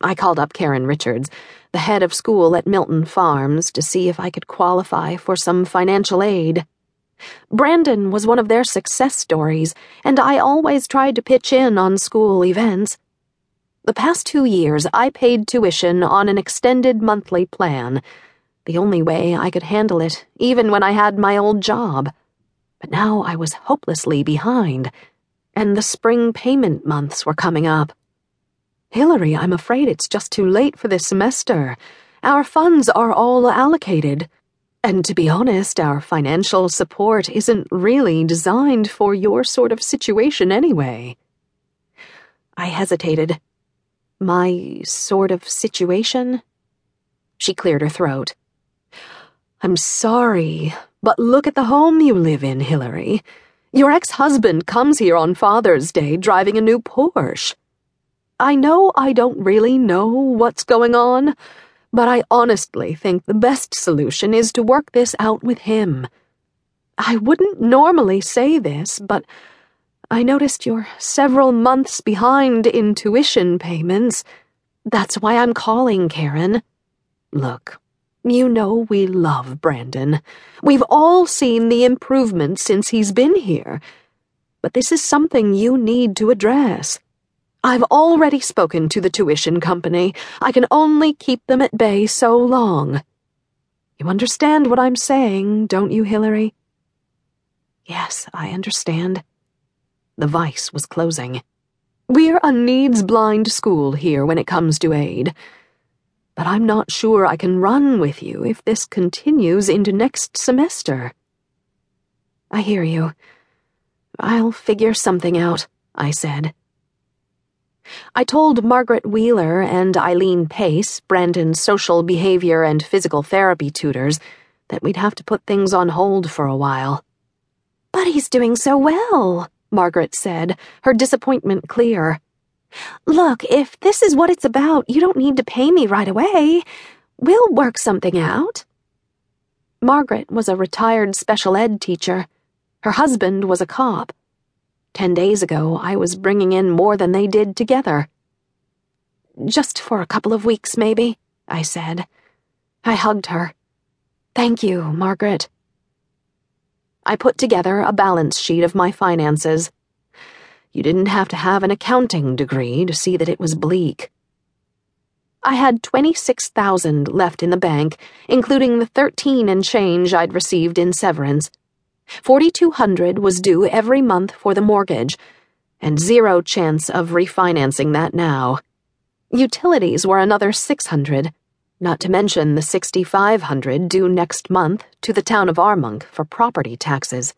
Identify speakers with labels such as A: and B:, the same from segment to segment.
A: I called up Karen Richards, the head of school at Milton Farms, to see if I could qualify for some financial aid. Brandon was one of their success stories, and I always tried to pitch in on school events. The past two years, I paid tuition on an extended monthly plan, the only way I could handle it, even when I had my old job. But now I was hopelessly behind, and the spring payment months were coming up. Hilary, I'm afraid it's just too late for this semester. Our funds are all allocated. And to be honest, our financial support isn't really designed for your sort of situation anyway. I hesitated. My sort of situation? She cleared her throat. I'm sorry, but look at the home you live in, Hilary. Your ex husband comes here on Father's Day driving a new Porsche. I know I don't really know what's going on but I honestly think the best solution is to work this out with him. I wouldn't normally say this, but I noticed you're several months behind in tuition payments. That's why I'm calling, Karen. Look, you know we love Brandon. We've all seen the improvement since he's been here. But this is something you need to address. I've already spoken to the tuition company. I can only keep them at bay so long. You understand what I'm saying, don't you, Hilary? Yes, I understand. The vice was closing. We're a needs blind school here when it comes to aid. But I'm not sure I can run with you if this continues into next semester. I hear you. I'll figure something out, I said. I told Margaret Wheeler and Eileen Pace, Brandon's social behavior and physical therapy tutors, that we'd have to put things on hold for a while.
B: But he's doing so well, Margaret said, her disappointment clear. Look, if this is what it's about, you don't need to pay me right away. We'll work something out.
A: Margaret was a retired special ed teacher. Her husband was a cop. Ten days ago, I was bringing in more than they did together. Just for a couple of weeks, maybe, I said. I hugged her. Thank you, Margaret. I put together a balance sheet of my finances. You didn't have to have an accounting degree to see that it was bleak. I had 26,000 left in the bank, including the 13 and change I'd received in severance. 4200 was due every month for the mortgage, and zero chance of refinancing that now. Utilities were another 600, not to mention the 6500 due next month to the town of Armonk for property taxes.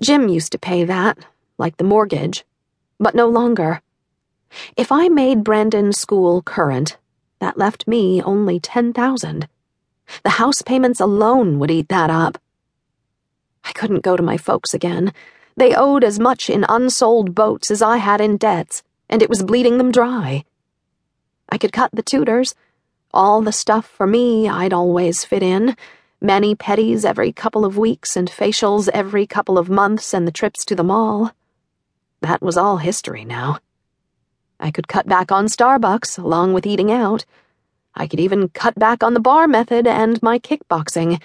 A: Jim used to pay that, like the mortgage, but no longer. If I made Brandon's school current, that left me only 10,000. The house payments alone would eat that up. I couldn't go to my folks again. They owed as much in unsold boats as I had in debts, and it was bleeding them dry. I could cut the tutors. All the stuff for me I'd always fit in. mani pedis every couple of weeks and facials every couple of months and the trips to the mall. That was all history now. I could cut back on Starbucks along with eating out. I could even cut back on the bar method and my kickboxing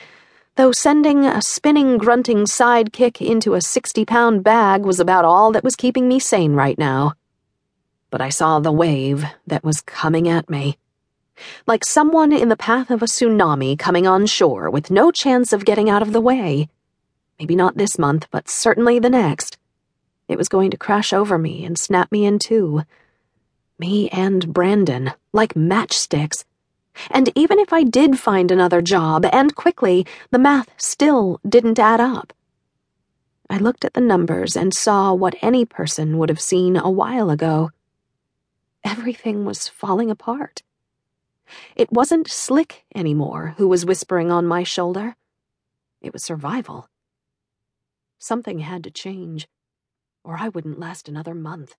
A: though sending a spinning, grunting sidekick into a 60 pound bag was about all that was keeping me sane right now. But I saw the wave that was coming at me. Like someone in the path of a tsunami coming on shore with no chance of getting out of the way. Maybe not this month, but certainly the next. It was going to crash over me and snap me in two. Me and Brandon, like matchsticks and even if I did find another job, and quickly, the math still didn't add up. I looked at the numbers and saw what any person would have seen a while ago. Everything was falling apart. It wasn't Slick anymore who was whispering on my shoulder. It was survival. Something had to change, or I wouldn't last another month.